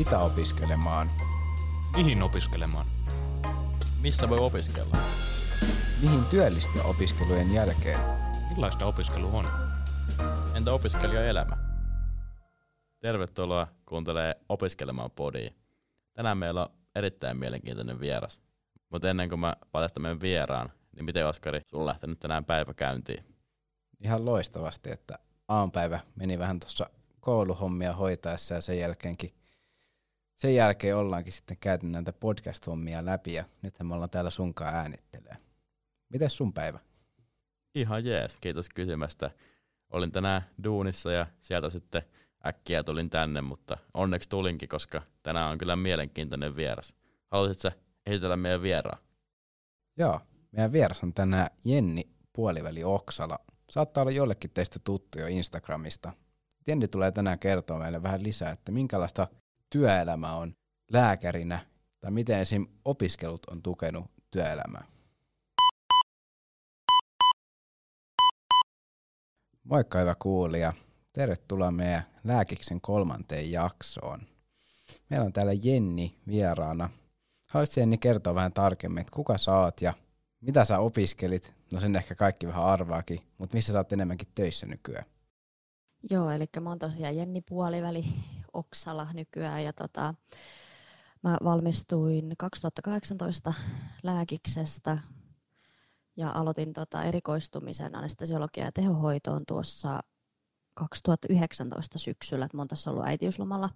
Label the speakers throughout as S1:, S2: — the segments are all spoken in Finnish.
S1: Mitä opiskelemaan?
S2: Mihin opiskelemaan?
S3: Missä voi opiskella?
S1: Mihin työllistyä opiskelujen jälkeen?
S2: Millaista opiskelu on?
S3: Entä opiskelijaelämä? Tervetuloa kuuntelee Opiskelemaan podia. Tänään meillä on erittäin mielenkiintoinen vieras. Mutta ennen kuin mä paljastan meidän vieraan, niin miten Oskari, sulla on lähtenyt tänään päivä käyntiin?
S1: Ihan loistavasti, että aamupäivä meni vähän tuossa kouluhommia hoitaessa ja sen jälkeenkin sen jälkeen ollaankin sitten käyty näitä podcast-hommia läpi ja nythän me ollaan täällä sunkaan äänittelee. Mites sun päivä?
S3: Ihan jees, kiitos kysymästä. Olin tänään duunissa ja sieltä sitten äkkiä tulin tänne, mutta onneksi tulinkin, koska tänään on kyllä mielenkiintoinen vieras. Haluaisitko esitellä meidän vieraan?
S1: Joo, meidän vieras on tänään Jenni Puoliväli Oksala. Saattaa olla jollekin teistä tuttu jo Instagramista. Jenni tulee tänään kertoa meille vähän lisää, että minkälaista työelämä on lääkärinä tai miten esim. opiskelut on tukenut työelämää. Moikka hyvä kuulija. Tervetuloa meidän Lääkiksen kolmanteen jaksoon. Meillä on täällä Jenni vieraana. Haluaisitko Jenni kertoa vähän tarkemmin, että kuka sä oot ja mitä sä opiskelit? No sen ehkä kaikki vähän arvaakin, mutta missä sä oot enemmänkin töissä nykyään?
S4: Joo, eli mä oon tosiaan Jenni Puoliväli Oksala nykyään ja tota, mä valmistuin 2018 lääkiksestä ja aloitin tota erikoistumisen anestesiologia ja tehohoitoon tuossa 2019 syksyllä, että mä oon tässä ollut äitiyslomalla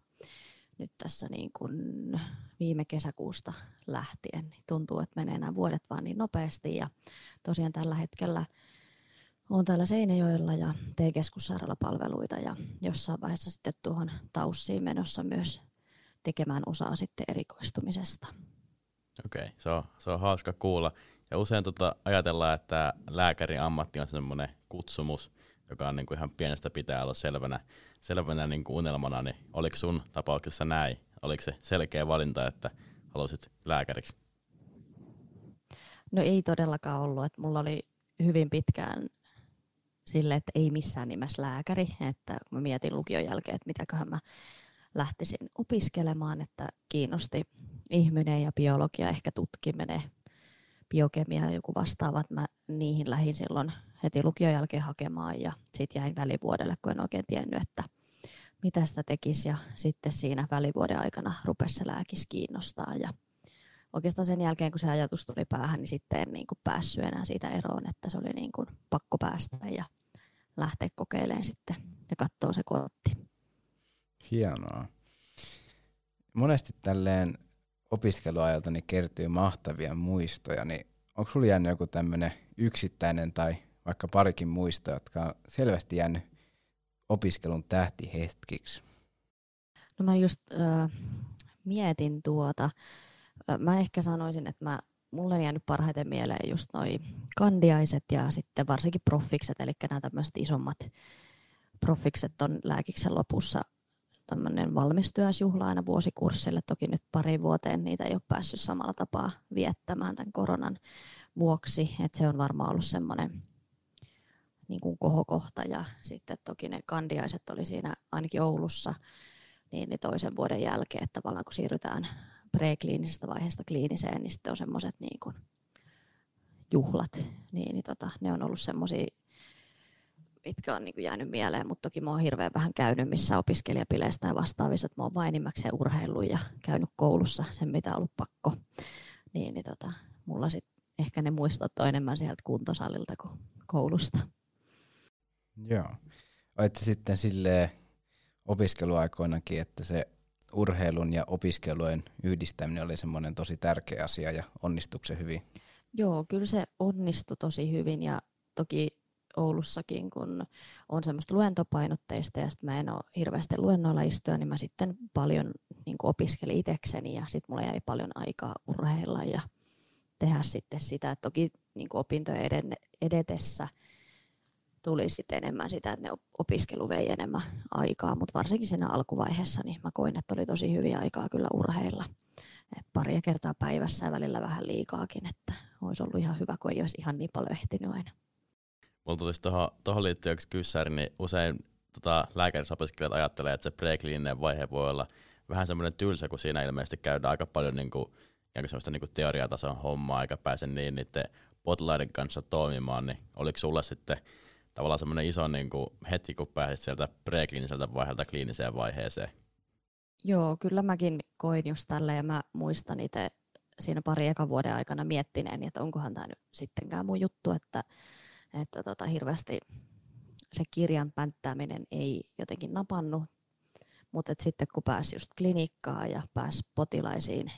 S4: nyt tässä niin kuin viime kesäkuusta lähtien. Niin tuntuu, että menee nämä vuodet vaan niin nopeasti ja tosiaan tällä hetkellä olen täällä Seinäjoella ja teen keskussairaalapalveluita ja jossain vaiheessa sitten tuohon Taussiin menossa myös tekemään osaa sitten erikoistumisesta.
S3: Okei, okay, se, on, se on hauska kuulla. Ja usein tota ajatellaan, että lääkärin ammatti on semmoinen kutsumus, joka on niin kuin ihan pienestä pitää olla selvänä, selvänä niin kuin unelmana, niin oliko sun tapauksessa näin? Oliko se selkeä valinta, että halusit lääkäriksi?
S4: No ei todellakaan ollut, että mulla oli hyvin pitkään sille, että ei missään nimessä lääkäri, että mä mietin lukion jälkeen, että mitäköhän mä lähtisin opiskelemaan, että kiinnosti ihminen ja biologia, ehkä tutkiminen, biokemia ja joku vastaava, mä niihin lähdin silloin heti lukion jälkeen hakemaan ja sitten jäin välivuodelle, kun en oikein tiennyt, että mitä sitä tekisi. Ja sitten siinä välivuoden aikana rupesi se lääkis kiinnostaa ja oikeastaan sen jälkeen, kun se ajatus tuli päähän, niin sitten en niin kuin päässyt enää siitä eroon, että se oli niin kuin pakko päästä ja lähteä kokeilemaan sitten ja katsoa se kotti.
S1: Hienoa. Monesti tälleen opiskeluajalta niin kertyy mahtavia muistoja, niin onko sulla jäänyt joku tämmöinen yksittäinen tai vaikka parikin muisto, jotka on selvästi jäänyt opiskelun tähtihetkiksi?
S4: No mä just äh, mietin tuota, mä ehkä sanoisin, että mä, mulle on jäänyt parhaiten mieleen just noi kandiaiset ja sitten varsinkin proffikset, eli nämä tämmöiset isommat proffikset on lääkiksen lopussa tämmöinen valmistujaisjuhla aina vuosikurssille. Toki nyt pari vuoteen niitä ei ole päässyt samalla tapaa viettämään tämän koronan vuoksi, että se on varmaan ollut semmoinen niin kuin kohokohta ja sitten toki ne kandiaiset oli siinä ainakin Oulussa niin, niin toisen vuoden jälkeen, että tavallaan kun siirrytään prekliinisestä vaiheesta kliiniseen, niin sitten on semmoiset niin kuin juhlat, niin, niin tota, ne on ollut semmoisia, mitkä on niin kuin jäänyt mieleen, mutta toki mä oon hirveän vähän käynyt missä opiskelijapileistä ja vastaavissa, että mä oon vain enimmäkseen urheillut ja käynyt koulussa sen, mitä on ollut pakko. Niin, niin tota, mulla sitten ehkä ne muistot on enemmän sieltä kuntosalilta kuin koulusta.
S1: Joo. Oletko sitten silleen opiskeluaikoinakin, että se urheilun ja opiskelujen yhdistäminen oli semmoinen tosi tärkeä asia ja onnistuiko se hyvin?
S4: Joo, kyllä se onnistui tosi hyvin ja toki Oulussakin, kun on semmoista luentopainotteista ja sitten mä en ole hirveästi luennoilla istua, niin mä sitten paljon niin opiskelin itsekseni ja sitten mulla jäi paljon aikaa urheilla ja tehdä sitten sitä. että toki niin opintojen edetessä tuli sitten enemmän sitä, että ne opiskelu vei enemmän aikaa, mutta varsinkin siinä alkuvaiheessa niin mä koin, että oli tosi hyviä aikaa kyllä urheilla. Et paria kertaa päivässä ja välillä vähän liikaakin, että olisi ollut ihan hyvä, kun ei olisi ihan niin paljon ehtinyt aina.
S3: Mulla tulisi tuohon, liittyen kyssäri, niin usein tota, lääkärisopiskelijat ajattelee, että se prekliininen vaihe voi olla vähän semmoinen tylsä, kun siinä ilmeisesti käydään aika paljon niin kuin, semmoista niin kuin teoriatason hommaa, eikä pääse niin niiden potilaiden kanssa toimimaan, niin oliko sulla sitten tavallaan semmoinen iso niin kuin hetki, kun pääsit sieltä prekliiniseltä vaiheelta kliiniseen vaiheeseen?
S4: Joo, kyllä mäkin koin just tällä ja mä muistan itse siinä pari eka vuoden aikana miettineen, että onkohan tämä nyt sittenkään mun juttu, että, että tota, hirveästi se kirjan pänttääminen ei jotenkin napannut, mutta sitten kun pääsi just klinikkaan ja pääsi potilaisiin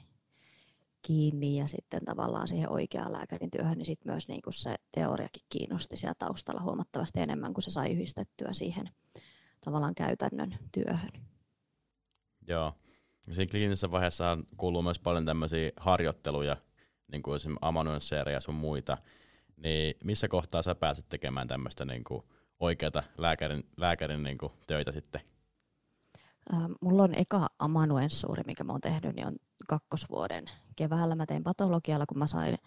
S4: kiinni ja sitten tavallaan siihen oikeaan lääkärin työhön, niin sitten myös niin kuin se teoriakin kiinnosti siellä taustalla huomattavasti enemmän, kuin se sai yhdistettyä siihen tavallaan käytännön työhön.
S3: Joo. Siinä kliinisessä vaiheessa kuuluu myös paljon tämmöisiä harjoitteluja, niin kuin esimerkiksi amanuensseja ja sun muita. Niin missä kohtaa sä pääset tekemään tämmöistä niin kuin oikeata lääkärin, lääkärin niin kuin töitä sitten?
S4: Ähm, mulla on eka amanuenssuuri, mikä mä oon tehnyt, niin on kakkosvuoden keväällä. Mä tein patologialla, kun mä sain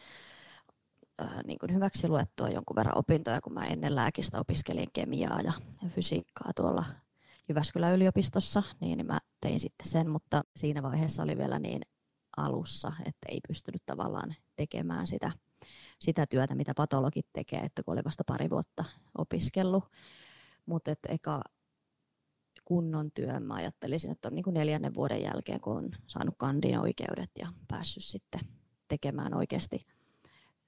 S4: äh, niin kuin hyväksi luettua jonkun verran opintoja, kun mä ennen lääkistä opiskelin kemiaa ja fysiikkaa tuolla Jyväskylän yliopistossa, niin mä tein sitten sen, mutta siinä vaiheessa oli vielä niin alussa, että ei pystynyt tavallaan tekemään sitä, sitä työtä, mitä patologit tekee, että kun oli vasta pari vuotta opiskellut. Mutta eka kunnon työn mä ajattelisin, että on niin kuin neljännen vuoden jälkeen, kun on saanut kandin oikeudet ja päässyt sitten tekemään oikeasti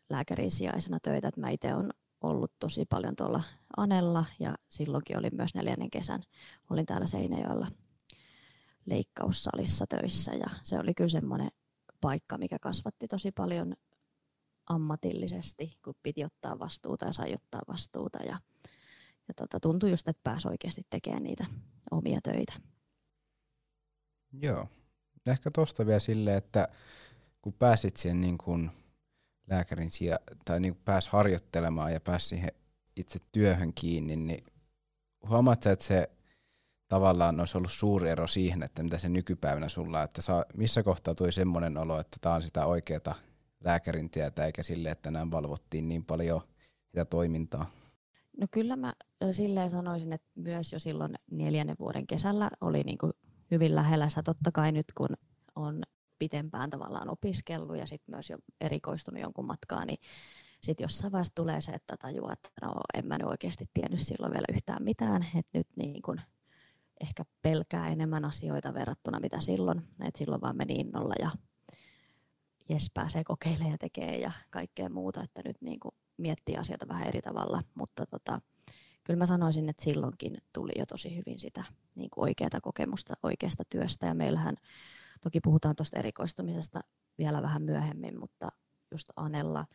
S4: lääkärin sijaisena töitä. Että mä itse olen ollut tosi paljon tuolla Anella ja silloinkin olin myös neljännen kesän. Olin täällä Seinäjoella leikkaussalissa töissä ja se oli kyllä semmoinen paikka, mikä kasvatti tosi paljon ammatillisesti, kun piti ottaa vastuuta ja sai ottaa vastuuta ja, ja tota, tuntui just, että pääsi oikeasti tekemään niitä omia töitä.
S1: Joo. Ehkä tuosta vielä silleen, että kun pääsit siihen niin kuin lääkärin sija, tai niin kuin pääsi harjoittelemaan ja pääsi siihen itse työhön kiinni, niin huomaat että se tavallaan olisi ollut suuri ero siihen, että mitä se nykypäivänä sulla, että saa, missä kohtaa tuli semmoinen olo, että tämä on sitä oikeaa lääkärin tietä, eikä sille, että nämä valvottiin niin paljon sitä toimintaa?
S4: No kyllä mä silleen sanoisin, että myös jo silloin neljännen vuoden kesällä oli niin kuin hyvin lähellä. Sä totta kai nyt kun on pitempään tavallaan opiskellut ja sitten myös jo erikoistunut jonkun matkaan, niin sitten jossain vaiheessa tulee se, että tajuaa, että no en mä nyt oikeasti tiennyt silloin vielä yhtään mitään, että nyt niin kun ehkä pelkää enemmän asioita verrattuna mitä silloin, että silloin vaan meni innolla ja jes pääsee kokeilemaan ja tekee ja kaikkea muuta, että nyt niin kuin miettii asioita vähän eri tavalla, mutta tota, kyllä mä sanoisin, että silloinkin tuli jo tosi hyvin sitä niin kuin oikeaa kokemusta oikeasta työstä. Ja meillähän toki puhutaan tuosta erikoistumisesta vielä vähän myöhemmin, mutta just Anella,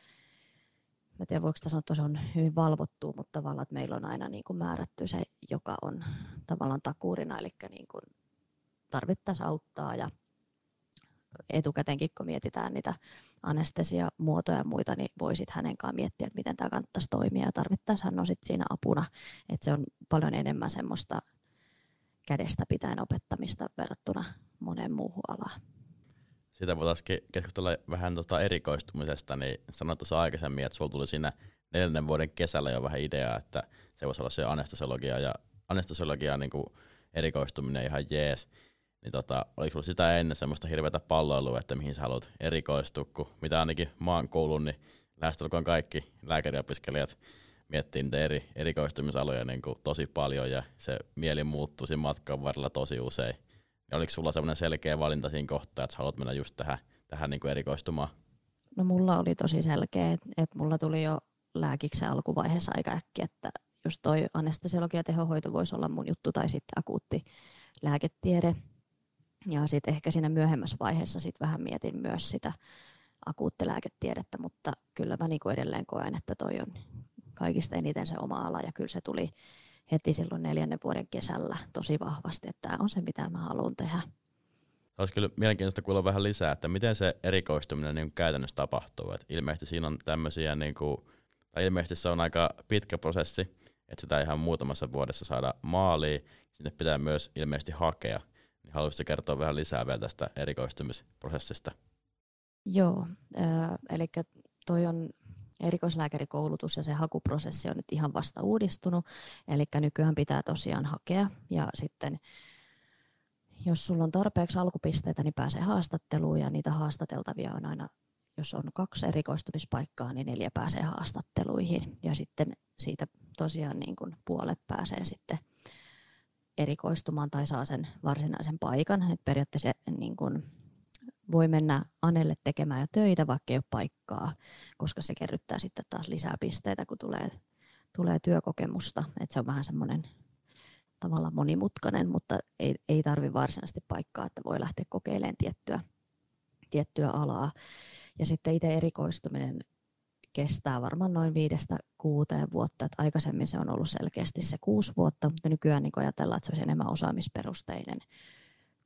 S4: mä tiedän voiko sanoa, että se on hyvin valvottu, mutta tavallaan, että meillä on aina niin kuin määrätty se, joka on tavallaan takuurina, eli niin kuin tarvittaisiin auttaa ja etukäteenkin, kun mietitään niitä anestesiamuotoja ja muita, niin voisit hänen kanssaan miettiä, että miten tämä kannattaisi toimia ja tarvittaisiin hän on sitten siinä apuna, että se on paljon enemmän semmoista kädestä pitäen opettamista verrattuna moneen muuhun alaan.
S3: Sitä voitaisiin keskustella vähän tuota erikoistumisesta, niin sanoit tuossa aikaisemmin, että sinulla tuli siinä neljännen vuoden kesällä jo vähän ideaa, että se voisi olla se anestesiologia ja anestesiologia niin kuin erikoistuminen ihan jees. Niin tota, oliko sinulla sitä ennen semmoista hirveätä palloilua, että mihin sä haluat erikoistua, kun mitä ainakin maan koulun, niin lähestulkoon kaikki lääkäriopiskelijat miettii niitä eri erikoistumisaloja niin kuin tosi paljon ja se mieli muuttuu siinä matkan varrella tosi usein. Niin oliko sulla semmoinen selkeä valinta siinä kohtaa, että haluat mennä just tähän, tähän niin kuin erikoistumaan?
S4: No mulla oli tosi selkeä, että et mulla tuli jo lääkiksen alkuvaiheessa aika äkki, että just toi anestesiologia ja tehohoito voisi olla mun juttu tai sitten akuutti lääketiede. Ja sitten ehkä siinä myöhemmässä vaiheessa sit vähän mietin myös sitä akuuttilääketiedettä, mutta kyllä mä niinku edelleen koen, että toi on kaikista eniten se oma ala ja kyllä se tuli heti silloin neljännen vuoden kesällä tosi vahvasti, että tämä on se, mitä mä haluan tehdä.
S3: Olisi kyllä mielenkiintoista kuulla vähän lisää, että miten se erikoistuminen niin käytännössä tapahtuu. Et ilmeisesti siinä on tämmöisiä, niin kuin, tai ilmeisesti se on aika pitkä prosessi, että sitä ihan muutamassa vuodessa saada maaliin. Sinne pitää myös ilmeisesti hakea. Haluaisitko kertoa vähän lisää vielä tästä erikoistumisprosessista?
S4: Joo, äh, eli toi on erikoislääkärikoulutus ja se hakuprosessi on nyt ihan vasta uudistunut, eli nykyään pitää tosiaan hakea ja sitten jos sulla on tarpeeksi alkupisteitä, niin pääsee haastatteluun ja niitä haastateltavia on aina, jos on kaksi erikoistumispaikkaa, niin neljä pääsee haastatteluihin ja sitten siitä tosiaan niin kuin puolet pääsee sitten erikoistumaan tai saa sen varsinaisen paikan. Et periaatteessa niin kuin voi mennä Anelle tekemään jo töitä, vaikka ei ole paikkaa, koska se kerryttää sitten taas lisää pisteitä, kun tulee, tulee työkokemusta. Et se on vähän semmoinen tavallaan monimutkainen, mutta ei, ei tarvi varsinaisesti paikkaa, että voi lähteä kokeilemaan tiettyä, tiettyä alaa. Ja sitten itse erikoistuminen kestää varmaan noin viidestä kuuteen vuotta. Et aikaisemmin se on ollut selkeästi se kuusi vuotta, mutta nykyään niin ajatellaan, että se olisi enemmän osaamisperusteinen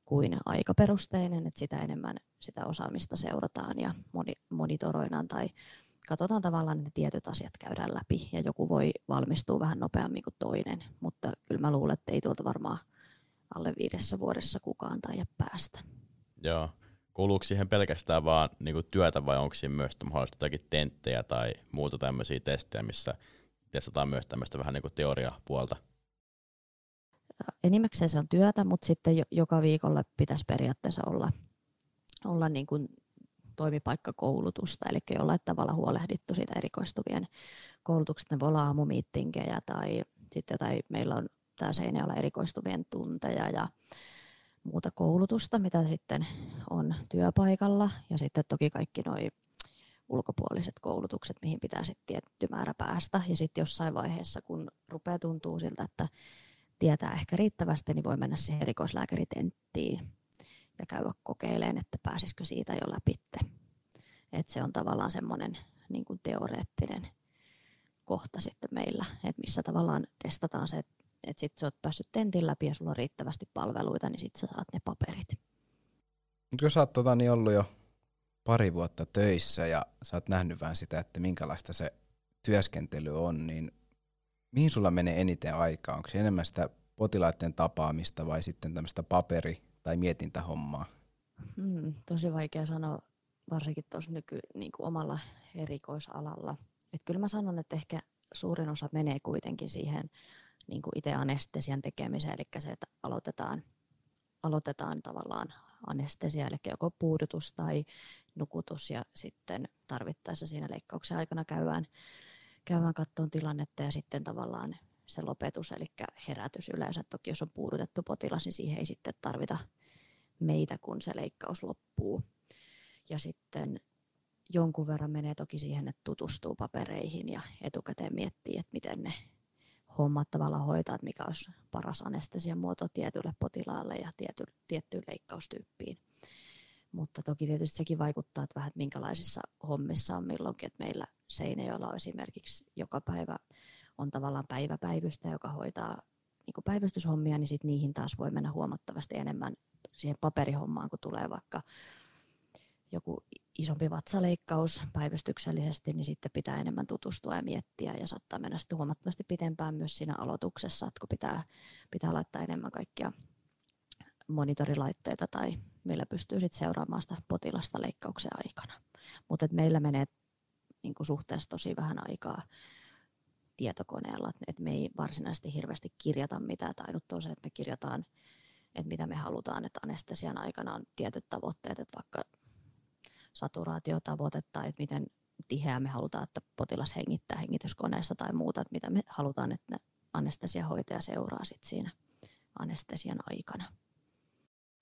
S4: kuin aikaperusteinen, että sitä enemmän sitä osaamista seurataan ja monitoroidaan tai katsotaan tavallaan, että tietyt asiat käydään läpi ja joku voi valmistua vähän nopeammin kuin toinen, mutta kyllä mä luulen, että ei tuolta varmaan alle viidessä vuodessa kukaan tai päästä.
S3: Joo. Kuuluuko siihen pelkästään vaan niin kuin työtä vai onko siinä myös mahdollista jotakin tenttejä tai muuta tämmöisiä testejä, missä testataan myös tämmöistä vähän niin kuin teoriapuolta?
S4: Enimmäkseen se on työtä, mutta sitten joka viikolla pitäisi periaatteessa olla, olla niin kuin toimipaikkakoulutusta, eli jollain tavalla huolehdittu siitä erikoistuvien koulutuksesta. Ne voi olla aamumiittinkejä tai sitten jotain, meillä on tämä Seinäjoella erikoistuvien tunteja ja muuta koulutusta, mitä sitten on työpaikalla. Ja sitten toki kaikki nuo ulkopuoliset koulutukset, mihin pitää sitten tietty määrä päästä. Ja sitten jossain vaiheessa, kun rupeaa tuntuu siltä, että tietää ehkä riittävästi, niin voi mennä siihen erikoislääkäritenttiin ja käydä kokeilemaan, että pääsisikö siitä jo läpi. Et se on tavallaan semmoinen niin teoreettinen kohta sitten meillä, että missä tavallaan testataan se, että että sitten sä oot päässyt tentin läpi ja sulla on riittävästi palveluita, niin sitten sä saat ne paperit.
S1: Nyt kun sä oot tota, niin ollut jo pari vuotta töissä ja sä oot nähnyt vähän sitä, että minkälaista se työskentely on, niin mihin sulla menee eniten aikaa? Onko se enemmän sitä potilaiden tapaamista vai sitten tämmöistä paperi- tai mietintähommaa?
S4: Hmm, tosi vaikea sanoa, varsinkin tuossa nyky niin kuin omalla erikoisalalla. Et kyllä mä sanon, että ehkä suurin osa menee kuitenkin siihen niin kuin itse anestesian tekemiseen, eli se, että aloitetaan, aloitetaan tavallaan anestesia, eli joko puudutus tai nukutus ja sitten tarvittaessa siinä leikkauksen aikana käydään, käydään kattoon tilannetta ja sitten tavallaan se lopetus, eli herätys yleensä. Toki jos on puudutettu potilas, niin siihen ei sitten tarvita meitä, kun se leikkaus loppuu. Ja sitten jonkun verran menee toki siihen, että tutustuu papereihin ja etukäteen miettii, että miten ne hommat tavallaan hoitaa, että mikä olisi paras anestesian muoto tietylle potilaalle ja tiety, tiettyyn leikkaustyyppiin. Mutta toki tietysti sekin vaikuttaa, että vähän että minkälaisissa hommissa on milloinkin, että meillä Seinäjoella esimerkiksi joka päivä on tavallaan päiväpäivystä, joka hoitaa niin päivystyshommia, niin sit niihin taas voi mennä huomattavasti enemmän siihen paperihommaan, kun tulee vaikka joku isompi vatsaleikkaus päivystyksellisesti, niin sitten pitää enemmän tutustua ja miettiä ja saattaa mennä sitten huomattavasti pitempään myös siinä aloituksessa, että kun pitää, pitää laittaa enemmän kaikkia monitorilaitteita tai meillä pystyy sitten seuraamaan sitä potilasta leikkauksen aikana. Mutta meillä menee niin suhteessa tosi vähän aikaa tietokoneella, että me ei varsinaisesti hirveästi kirjata mitään, tai ainut on se, että me kirjataan, että mitä me halutaan, että anestesian aikana on tietyt tavoitteet, että vaikka saturaatiotavoite tai että miten tiheää me halutaan, että potilas hengittää hengityskoneessa tai muuta, että mitä me halutaan, että anestesiahoitaja seuraa sit siinä anestesian aikana.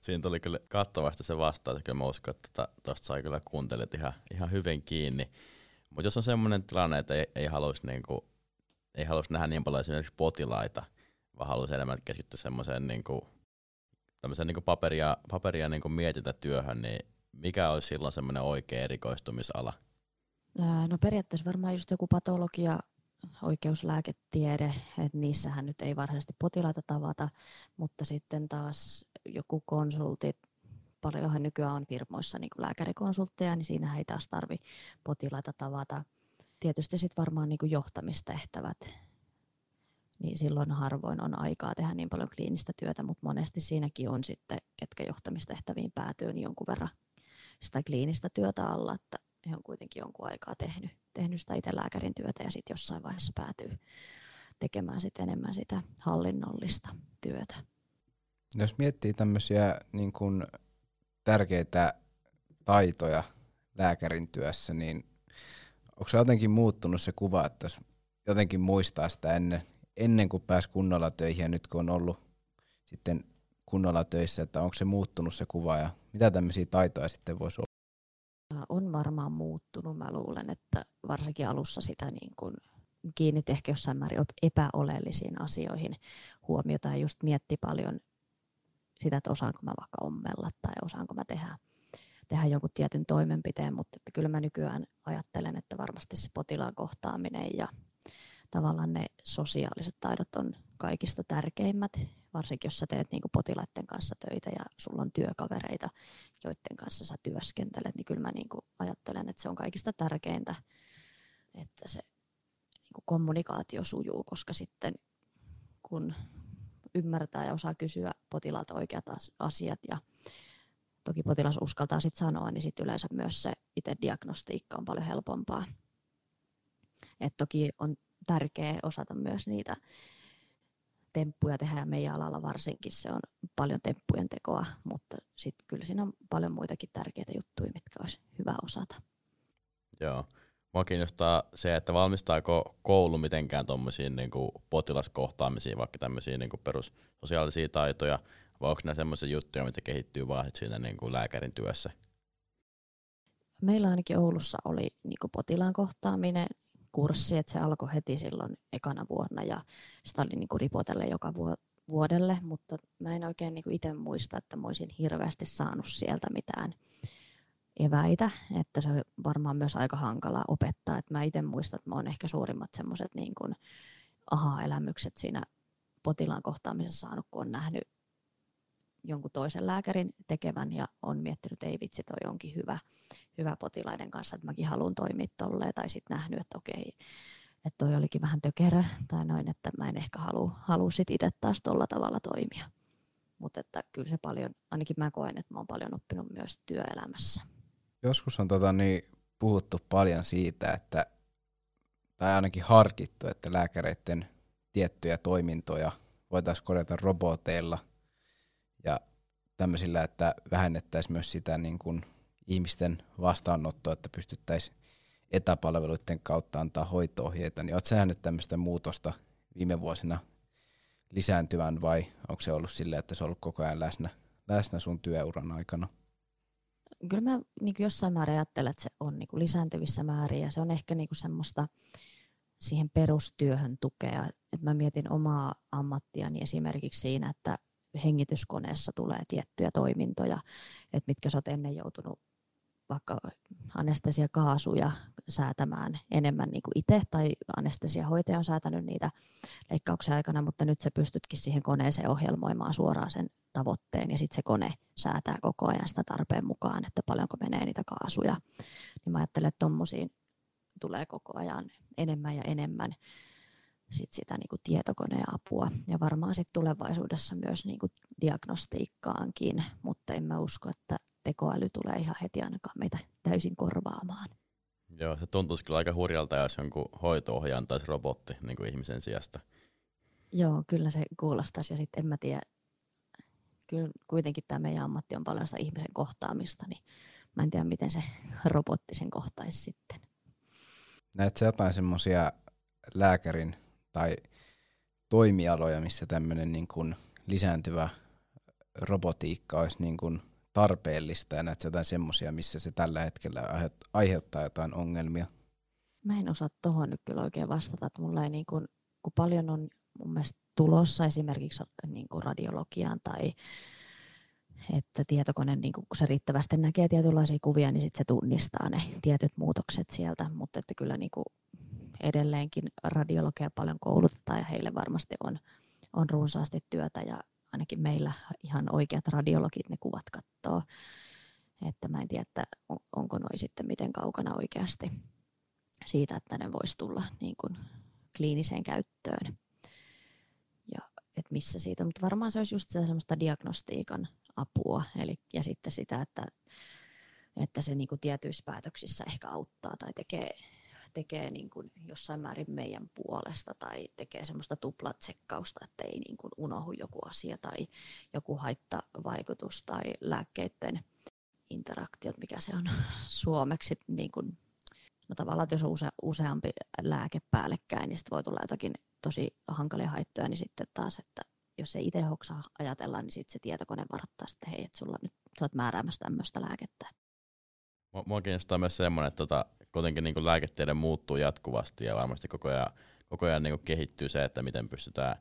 S3: Siinä tuli kyllä kattavasti se vastaus, että mä uskon, että tuosta tota, sai kyllä kuuntelit ihan, ihan hyvin kiinni. Mutta jos on semmoinen tilanne, että ei, ei haluaisi niinku, ei halus nähdä niin paljon esimerkiksi potilaita, vaan haluaisi enemmän keskittyä semmoiseen niinku, niinku paperia, paperia niinku mietintätyöhön, niin mikä olisi silloin semmoinen oikea erikoistumisala?
S4: No periaatteessa varmaan just joku patologia, oikeuslääketiede, että niissähän nyt ei varsinaisesti potilaita tavata, mutta sitten taas joku konsultit, paljonhan nykyään on firmoissa niin kuin lääkärikonsultteja, niin siinä ei taas tarvi potilaita tavata. Tietysti sitten varmaan niin kuin johtamistehtävät, niin silloin harvoin on aikaa tehdä niin paljon kliinistä työtä, mutta monesti siinäkin on sitten, ketkä johtamistehtäviin päätyy, niin jonkun verran sitä kliinistä työtä alla, että he on kuitenkin jonkun aikaa tehnyt, tehnyt sitä itse lääkärin työtä ja sitten jossain vaiheessa päätyy tekemään sit enemmän sitä hallinnollista työtä.
S1: Jos miettii tämmöisiä niin kuin tärkeitä taitoja lääkärin työssä, niin onko se jotenkin muuttunut se kuva, että jos jotenkin muistaa sitä ennen, ennen kuin pääsi kunnolla töihin ja nyt kun on ollut sitten kunnolla töissä, että onko se muuttunut se kuva ja mitä tämmöisiä taitoja sitten voisi olla?
S4: On varmaan muuttunut. Mä luulen, että varsinkin alussa sitä niin kuin kiinnitti ehkä jossain määrin epäoleellisiin asioihin huomiota ja just mietti paljon sitä, että osaanko mä vaikka ommella tai osaanko mä tehdä, tehdä jonkun tietyn toimenpiteen, mutta että kyllä mä nykyään ajattelen, että varmasti se potilaan kohtaaminen ja tavallaan ne sosiaaliset taidot on kaikista tärkeimmät, varsinkin jos sä teet niin potilaiden kanssa töitä ja sulla on työkavereita, joiden kanssa sä työskentelet, niin kyllä mä niin ajattelen, että se on kaikista tärkeintä, että se niin kommunikaatio sujuu, koska sitten kun ymmärtää ja osaa kysyä potilaalta oikeat asiat ja toki potilas uskaltaa sitten sanoa, niin sitten yleensä myös se itse diagnostiikka on paljon helpompaa. Et toki on tärkeää osata myös niitä temppuja tehdä ja meidän alalla varsinkin se on paljon temppujen tekoa, mutta sitten kyllä siinä on paljon muitakin tärkeitä juttuja, mitkä olisi hyvä osata.
S3: Joo. Mua kiinnostaa se, että valmistaako koulu mitenkään tuommoisiin niin potilaskohtaamisiin, vaikka tämmöisiä niin perus sosiaalisia taitoja, vai onko nämä semmoisia juttuja, mitä kehittyy vaan siinä niin kuin lääkärin työssä?
S4: Meillä ainakin Oulussa oli niin potilaan kohtaaminen kurssi, että se alkoi heti silloin ekana vuonna ja sitä oli niin kuin ripotelle joka vuodelle, mutta mä en oikein niin itse muista, että mä olisin hirveästi saanut sieltä mitään eväitä, että se on varmaan myös aika hankala opettaa, että mä itse muistan, että mä oon ehkä suurimmat semmoiset niin aha-elämykset siinä potilaan kohtaamisessa saanut, kun on nähnyt jonkun toisen lääkärin tekevän ja on miettinyt, että ei vitsi, toi onkin hyvä, hyvä potilaiden kanssa, että mäkin haluan toimia tolleen, tai sitten nähnyt, että okei, että toi olikin vähän tökerö tai noin, että mä en ehkä halua, halua sit itse taas tolla tavalla toimia. Mutta että kyllä se paljon, ainakin mä koen, että mä oon paljon oppinut myös työelämässä.
S1: Joskus on tota, niin, puhuttu paljon siitä, että, tai ainakin harkittu, että lääkäreiden tiettyjä toimintoja voitaisiin korjata roboteilla ja tämmöisillä, että vähennettäisiin myös sitä niin kuin ihmisten vastaanottoa, että pystyttäisiin etäpalveluiden kautta antaa hoitoohjeita, niin oletko nähnyt tämmöistä muutosta viime vuosina lisääntyvän vai onko se ollut silleen, että se on ollut koko ajan läsnä, läsnä sun työuran aikana?
S4: Kyllä mä niin jossain määrin ajattelen, että se on niin lisääntyvissä määrin ja se on ehkä niin semmoista siihen perustyöhön tukea. Et mä mietin omaa ammattiani esimerkiksi siinä, että hengityskoneessa tulee tiettyjä toimintoja, että mitkä oot ennen joutunut vaikka anestesiakaasuja säätämään enemmän niin kuin itse, tai anestesiahoitaja on säätänyt niitä leikkauksen aikana, mutta nyt sä pystytkin siihen koneeseen ohjelmoimaan suoraan sen tavoitteen, ja sitten se kone säätää koko ajan sitä tarpeen mukaan, että paljonko menee niitä kaasuja. Niin mä ajattelen, että tommosiin tulee koko ajan enemmän ja enemmän sit sitä niin kuin tietokoneapua ja varmaan sit tulevaisuudessa myös niin kuin diagnostiikkaankin, mutta en mä usko, että tekoäly tulee ihan heti ainakaan meitä täysin korvaamaan.
S3: Joo, se tuntuisi kyllä aika hurjalta, jos jonkun hoito taisi robotti niin kuin ihmisen sijasta.
S4: Joo, kyllä se kuulostaisi ja sitten en mä tiedä, kyllä kuitenkin tämä meidän ammatti on paljon sitä ihmisen kohtaamista, niin mä en tiedä, miten se robotti sen kohtaisi sitten.
S1: Näetkö jotain semmoisia lääkärin tai toimialoja, missä tämmöinen niin kuin lisääntyvä robotiikka olisi niin kuin tarpeellista ja näetkö jotain semmoisia, missä se tällä hetkellä aiheuttaa jotain ongelmia?
S4: Mä en osaa tuohon nyt kyllä oikein vastata, että mulla ei niin kuin, kun paljon on mun mielestä tulossa esimerkiksi niin kuin radiologiaan tai että tietokone, niin kun se riittävästi näkee tietynlaisia kuvia, niin sitten se tunnistaa ne tietyt muutokset sieltä, mutta että kyllä niin kuin edelleenkin radiologia paljon koulutetaan ja heille varmasti on, on runsaasti työtä ja ainakin meillä ihan oikeat radiologit ne kuvat katsoo. Että mä en tiedä, että on, onko noi sitten miten kaukana oikeasti siitä, että ne voisi tulla niin kuin kliiniseen käyttöön. Ja että missä siitä, mutta varmaan se olisi just se semmoista diagnostiikan apua, eli, ja sitten sitä, että, että se niin kuin tietyissä päätöksissä ehkä auttaa tai tekee tekee niin kuin jossain määrin meidän puolesta tai tekee semmoista tuplatsekkausta, että ei niin kuin unohu joku asia tai joku haittavaikutus tai lääkkeiden interaktiot, mikä se on suomeksi, niin kuin, no tavallaan, että jos on use, useampi lääke päällekkäin, niin sitten voi tulla jotakin tosi hankalia haittoja, niin sitten taas, että jos ei itse hoksaa ajatella, niin sitten se tietokone varoittaa sitten, hei, että sulla nyt, sä oot määräämässä tämmöistä lääkettä.
S3: Mua kiinnostaa myös semmoinen, että tota, kuitenkin niin lääketiede muuttuu jatkuvasti ja varmasti koko ajan, koko ajan niin kehittyy se, että miten pystytään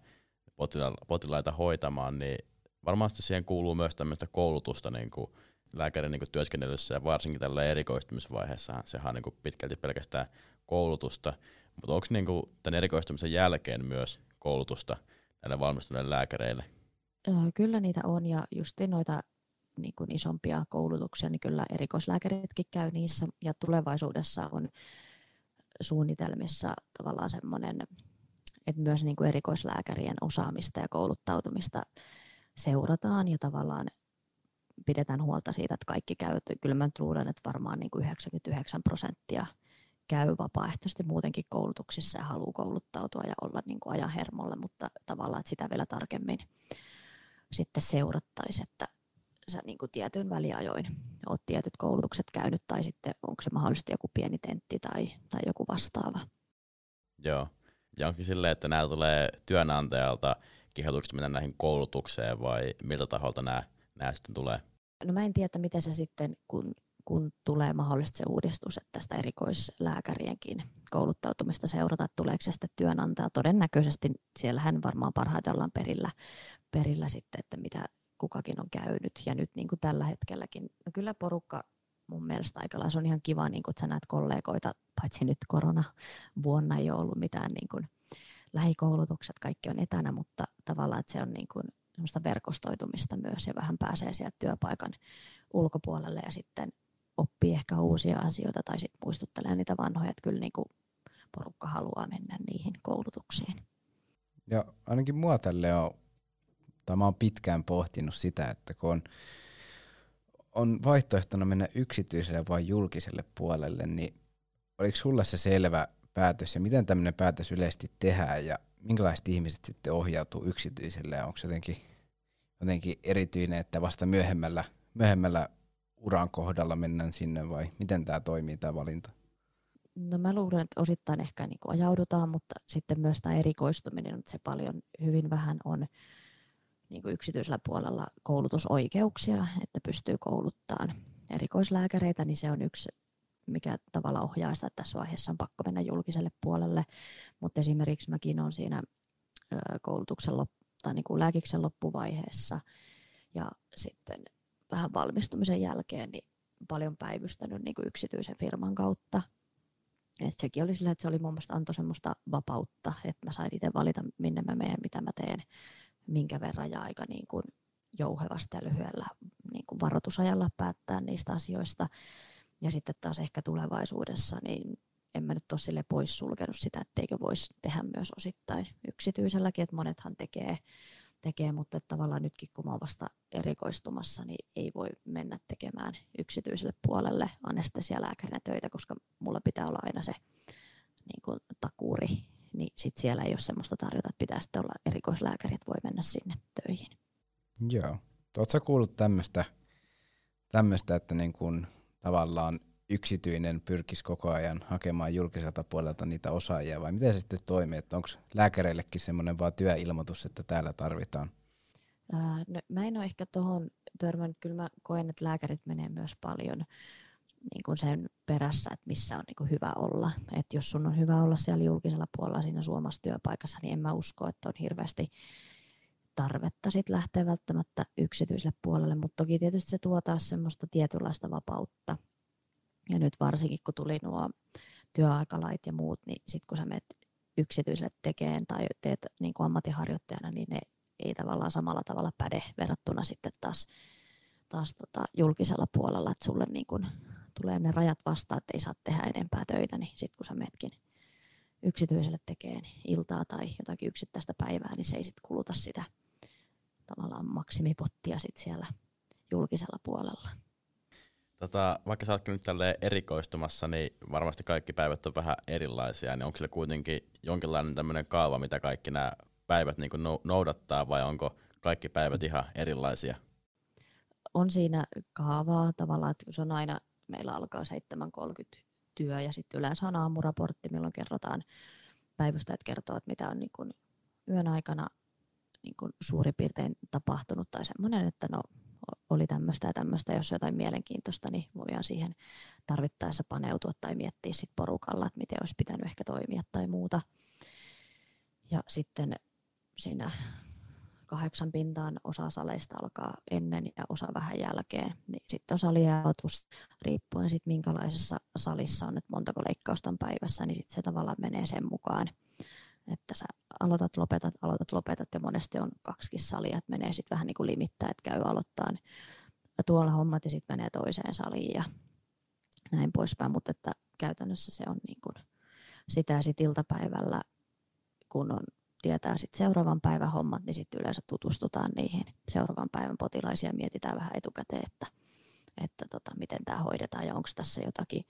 S3: potila- potilaita hoitamaan, niin varmasti siihen kuuluu myös tämmöistä koulutusta niin kuin lääkärin niin kuin työskennellessä ja varsinkin tällä erikoistumisvaiheessa sehän on niin kuin pitkälti pelkästään koulutusta, mutta onko niin kuin tämän erikoistumisen jälkeen myös koulutusta näille valmistuneille lääkäreille?
S4: Kyllä niitä on ja just noita niin kuin isompia koulutuksia, niin kyllä erikoislääkäritkin käy niissä ja tulevaisuudessa on suunnitelmissa tavallaan semmoinen, että myös niin kuin erikoislääkärien osaamista ja kouluttautumista seurataan ja tavallaan pidetään huolta siitä, että kaikki käy. Kyllä mä luulen, että varmaan niin kuin 99 prosenttia käy vapaaehtoisesti muutenkin koulutuksissa ja haluaa kouluttautua ja olla niin kuin ajan hermolla, mutta tavallaan että sitä vielä tarkemmin sitten seurattaisiin, että sä niin kuin tietyn väliajoin oot tietyt koulutukset käynyt tai sitten onko se mahdollisesti joku pieni tentti tai, tai joku vastaava.
S3: Joo, ja onkin silleen, että nämä tulee työnantajalta kehotukset mennä näihin koulutukseen vai miltä taholta nämä, nämä sitten tulee?
S4: No mä en tiedä, miten se sitten, kun, kun tulee mahdollisesti se uudistus, että tästä erikoislääkärienkin kouluttautumista seurata, että tuleeko se sitten työnantaja. Todennäköisesti siellähän varmaan parhaiten ollaan perillä, perillä sitten, että mitä, kukakin on käynyt. Ja nyt niin kuin tällä hetkelläkin, no kyllä porukka mun mielestä aika lailla, se on ihan kiva, niin kuin, että sä näet kollegoita, paitsi nyt korona vuonna ei ole ollut mitään niin kuin, lähikoulutukset, kaikki on etänä, mutta tavallaan, että se on niin kuin, semmoista verkostoitumista myös ja vähän pääsee sieltä työpaikan ulkopuolelle ja sitten oppii ehkä uusia asioita tai sitten muistuttelee niitä vanhoja, että kyllä niin kuin porukka haluaa mennä niihin koulutuksiin.
S1: Ja ainakin mua tälle on tai mä oon pitkään pohtinut sitä, että kun on, on vaihtoehtona mennä yksityiselle vai julkiselle puolelle, niin oliko sulla se selvä päätös ja miten tämmöinen päätös yleisesti tehdään ja minkälaiset ihmiset sitten ohjautuu yksityiselle ja onko se jotenkin, jotenkin erityinen, että vasta myöhemmällä, myöhemmällä uran kohdalla mennään sinne vai miten tämä toimii tämä valinta?
S4: No mä luulen, että osittain ehkä niin ajaudutaan, mutta sitten myös tämä erikoistuminen, että se paljon hyvin vähän on niin kuin yksityisellä puolella koulutusoikeuksia, että pystyy kouluttamaan erikoislääkäreitä, niin se on yksi, mikä tavalla ohjaa sitä, että tässä vaiheessa on pakko mennä julkiselle puolelle. Mutta esimerkiksi mäkin olen siinä koulutuksen lop- tai niin kuin lääkiksen loppuvaiheessa ja sitten vähän valmistumisen jälkeen niin paljon päivystänyt niin kuin yksityisen firman kautta. Et sekin oli sillä, että se oli mun mielestä antoi semmoista vapautta, että mä sain itse valita, minne mä menen, mitä mä teen minkä verran ja aika niin kuin jouhevasti ja lyhyellä niin kuin varoitusajalla päättää niistä asioista. Ja sitten taas ehkä tulevaisuudessa, niin en mä nyt ole sille pois sulkenut sitä, etteikö voisi tehdä myös osittain yksityiselläkin, että monethan tekee, tekee mutta tavallaan nytkin kun mä oon vasta erikoistumassa, niin ei voi mennä tekemään yksityiselle puolelle anestesialääkärinä töitä, koska mulla pitää olla aina se niin kuin takuuri niin sit siellä ei ole semmoista tarjota, että pitää sitten olla erikoislääkäri, että voi mennä sinne töihin.
S1: Joo. Oletko kuullut tämmöistä, tämmöistä, että niin kun tavallaan yksityinen pyrkisi koko ajan hakemaan julkiselta puolelta niitä osaajia, vai miten se sitten toimii, että onko lääkäreillekin semmoinen vaan työilmoitus, että täällä tarvitaan?
S4: Ää, no, mä en ole ehkä tuohon törmännyt, kyllä mä koen, että lääkärit menee myös paljon niin kuin sen perässä, että missä on niin kuin hyvä olla. että jos sun on hyvä olla siellä julkisella puolella siinä Suomessa työpaikassa, niin en mä usko, että on hirveästi tarvetta sit lähteä välttämättä yksityiselle puolelle, mutta toki tietysti se tuo taas semmoista tietynlaista vapautta. Ja nyt varsinkin kun tuli nuo työaikalait ja muut, niin sitten kun sä menet yksityiselle tekeen tai teet niin kuin ammattiharjoittajana, niin ne ei tavallaan samalla tavalla päde verrattuna sitten taas, taas tota julkisella puolella, että sulle niin kuin tulee ne rajat vastaan, että ei saa tehdä enempää töitä, niin sitten kun sä metkin yksityiselle tekee niin iltaa tai jotakin yksittäistä päivää, niin se ei sitten kuluta sitä tavallaan maksimipottia sit siellä julkisella puolella.
S3: Tota, vaikka sä ootkin nyt tälleen erikoistumassa, niin varmasti kaikki päivät on vähän erilaisia, niin onko sillä kuitenkin jonkinlainen tämmöinen kaava, mitä kaikki nämä päivät niin noudattaa, vai onko kaikki päivät ihan erilaisia?
S4: On siinä kaavaa tavallaan, että se on aina, meillä alkaa 7.30 työ ja sitten yleensä on aamuraportti, milloin kerrotaan, päivystäjät kertoo, että mitä on niin kuin yön aikana niin kuin suurin piirtein tapahtunut tai semmoinen, että no oli tämmöistä ja tämmöistä, jos jotain mielenkiintoista, niin voidaan siihen tarvittaessa paneutua tai miettiä sit porukalla, että miten olisi pitänyt ehkä toimia tai muuta. Ja sitten siinä kahdeksan pintaan osa saleista alkaa ennen ja osa vähän jälkeen. Niin sitten on salialoitus, riippuen sitten minkälaisessa salissa on, että montako leikkausta on päivässä, niin sit se tavallaan menee sen mukaan, että sä aloitat, lopetat, aloitat, lopetat ja monesti on kaksi salia, että menee sitten vähän niin kuin limittää, että käy aloittaa tuolla hommat ja sitten menee toiseen saliin ja näin poispäin, mutta että käytännössä se on niin kuin sitä sitten iltapäivällä, kun on tietää sit seuraavan päivän hommat, niin sitten yleensä tutustutaan niihin seuraavan päivän potilaisiin ja mietitään vähän etukäteen, että, että tota, miten tämä hoidetaan ja onko tässä jotakin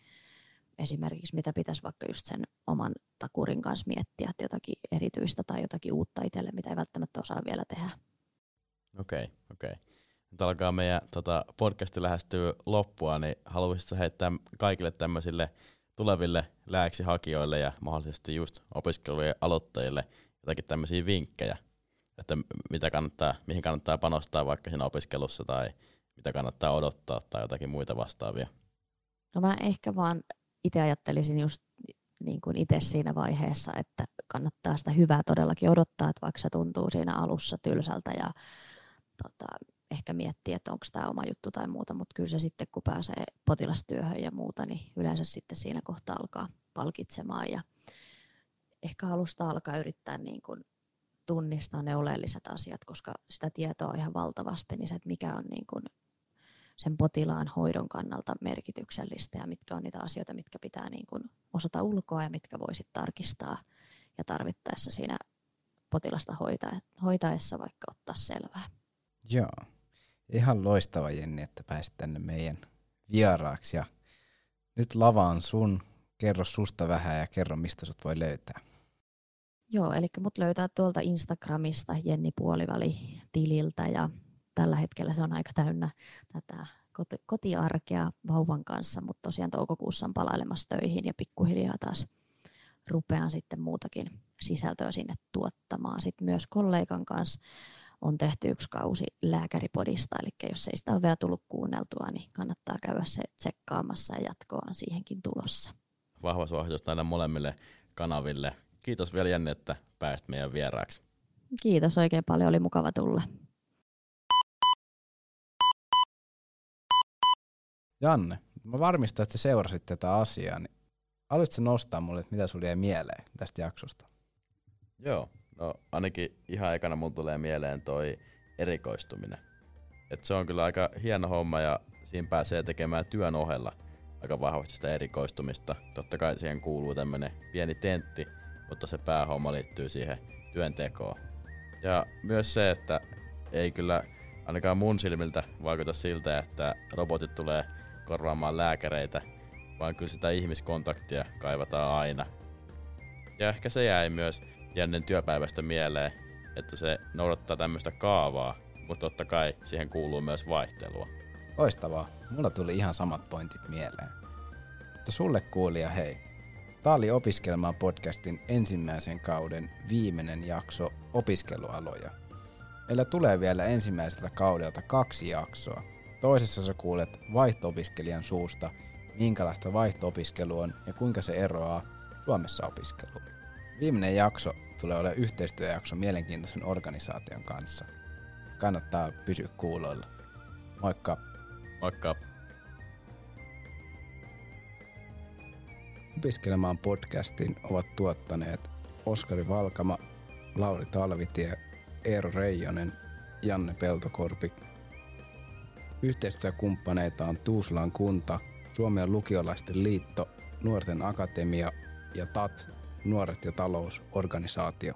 S4: esimerkiksi, mitä pitäisi vaikka just sen oman takurin kanssa miettiä, että jotakin erityistä tai jotakin uutta itselle, mitä ei välttämättä osaa vielä tehdä.
S3: Okei, okay, okei. Okay. Nyt alkaa meidän tota, podcasti lähestyä loppua, niin haluaisitko heittää kaikille tämmöisille tuleville lääksihakijoille ja mahdollisesti just opiskelujen aloittajille jotakin tämmöisiä vinkkejä, että mitä kannattaa, mihin kannattaa panostaa vaikka siinä opiskelussa tai mitä kannattaa odottaa tai jotakin muita vastaavia?
S4: No mä ehkä vaan itse ajattelisin just niin kuin itse siinä vaiheessa, että kannattaa sitä hyvää todellakin odottaa, että vaikka se tuntuu siinä alussa tylsältä ja tota, ehkä miettiä, että onko tämä oma juttu tai muuta, mutta kyllä se sitten kun pääsee potilastyöhön ja muuta, niin yleensä sitten siinä kohtaa alkaa palkitsemaan ja ehkä alusta alkaa yrittää niin kuin tunnistaa ne oleelliset asiat, koska sitä tietoa on ihan valtavasti, niin se, että mikä on niin kuin sen potilaan hoidon kannalta merkityksellistä ja mitkä on niitä asioita, mitkä pitää niin kuin osata ulkoa ja mitkä voisit tarkistaa ja tarvittaessa siinä potilasta hoitaessa vaikka ottaa selvää.
S1: Joo, ihan loistava Jenni, että pääsit tänne meidän vieraaksi ja nyt lava on sun. Kerro susta vähän ja kerro, mistä sut voi löytää.
S4: Joo, eli mut löytää tuolta Instagramista Jenni Puoliväli tililtä ja tällä hetkellä se on aika täynnä tätä kotiarkea vauvan kanssa, mutta tosiaan toukokuussa on palailemassa töihin ja pikkuhiljaa taas rupean sitten muutakin sisältöä sinne tuottamaan. Sitten myös kollegan kanssa on tehty yksi kausi lääkäripodista, eli jos ei sitä ole vielä tullut kuunneltua, niin kannattaa käydä se tsekkaamassa ja jatkoa on siihenkin tulossa.
S3: Vahva suositus näille molemmille kanaville. Kiitos vielä Janne, että pääsit meidän vieraaksi.
S4: Kiitos oikein paljon, oli mukava tulla.
S1: Janne, mä varmistan, että sä seurasit tätä asiaa, niin aloitko nostaa mulle, että mitä sulle jäi mieleen tästä jaksosta?
S3: Joo, no ainakin ihan ekana mun tulee mieleen toi erikoistuminen. Et se on kyllä aika hieno homma ja siinä pääsee tekemään työn ohella aika vahvasti sitä erikoistumista. Totta kai siihen kuuluu tämmönen pieni tentti, mutta se päähomma liittyy siihen työntekoon. Ja myös se, että ei kyllä ainakaan mun silmiltä vaikuta siltä, että robotit tulee korvaamaan lääkäreitä, vaan kyllä sitä ihmiskontaktia kaivataan aina. Ja ehkä se jäi myös jännen työpäivästä mieleen, että se noudattaa tämmöistä kaavaa, mutta totta kai siihen kuuluu myös vaihtelua.
S1: Loistavaa. Mulla tuli ihan samat pointit mieleen. Mutta sulle kuulija, hei. Tää oli Opiskelmaa podcastin ensimmäisen kauden viimeinen jakso opiskelualoja. Meillä tulee vielä ensimmäiseltä kaudelta kaksi jaksoa, Toisessa sä kuulet vaihto-opiskelijan suusta, minkälaista vaihto-opiskelu on ja kuinka se eroaa Suomessa opiskeluun. Viimeinen jakso tulee olemaan yhteistyöjakso mielenkiintoisen organisaation kanssa. Kannattaa pysyä kuuloilla. Moikka!
S3: Moikka!
S1: Opiskelemaan podcastin ovat tuottaneet Oskari Valkama, Lauri Talvitie, Eero Reijonen, Janne Peltokorpi Yhteistyökumppaneita on Tuusulan kunta, Suomen lukiolaisten liitto, Nuorten akatemia ja TAT, Nuoret ja talous, organisaatio.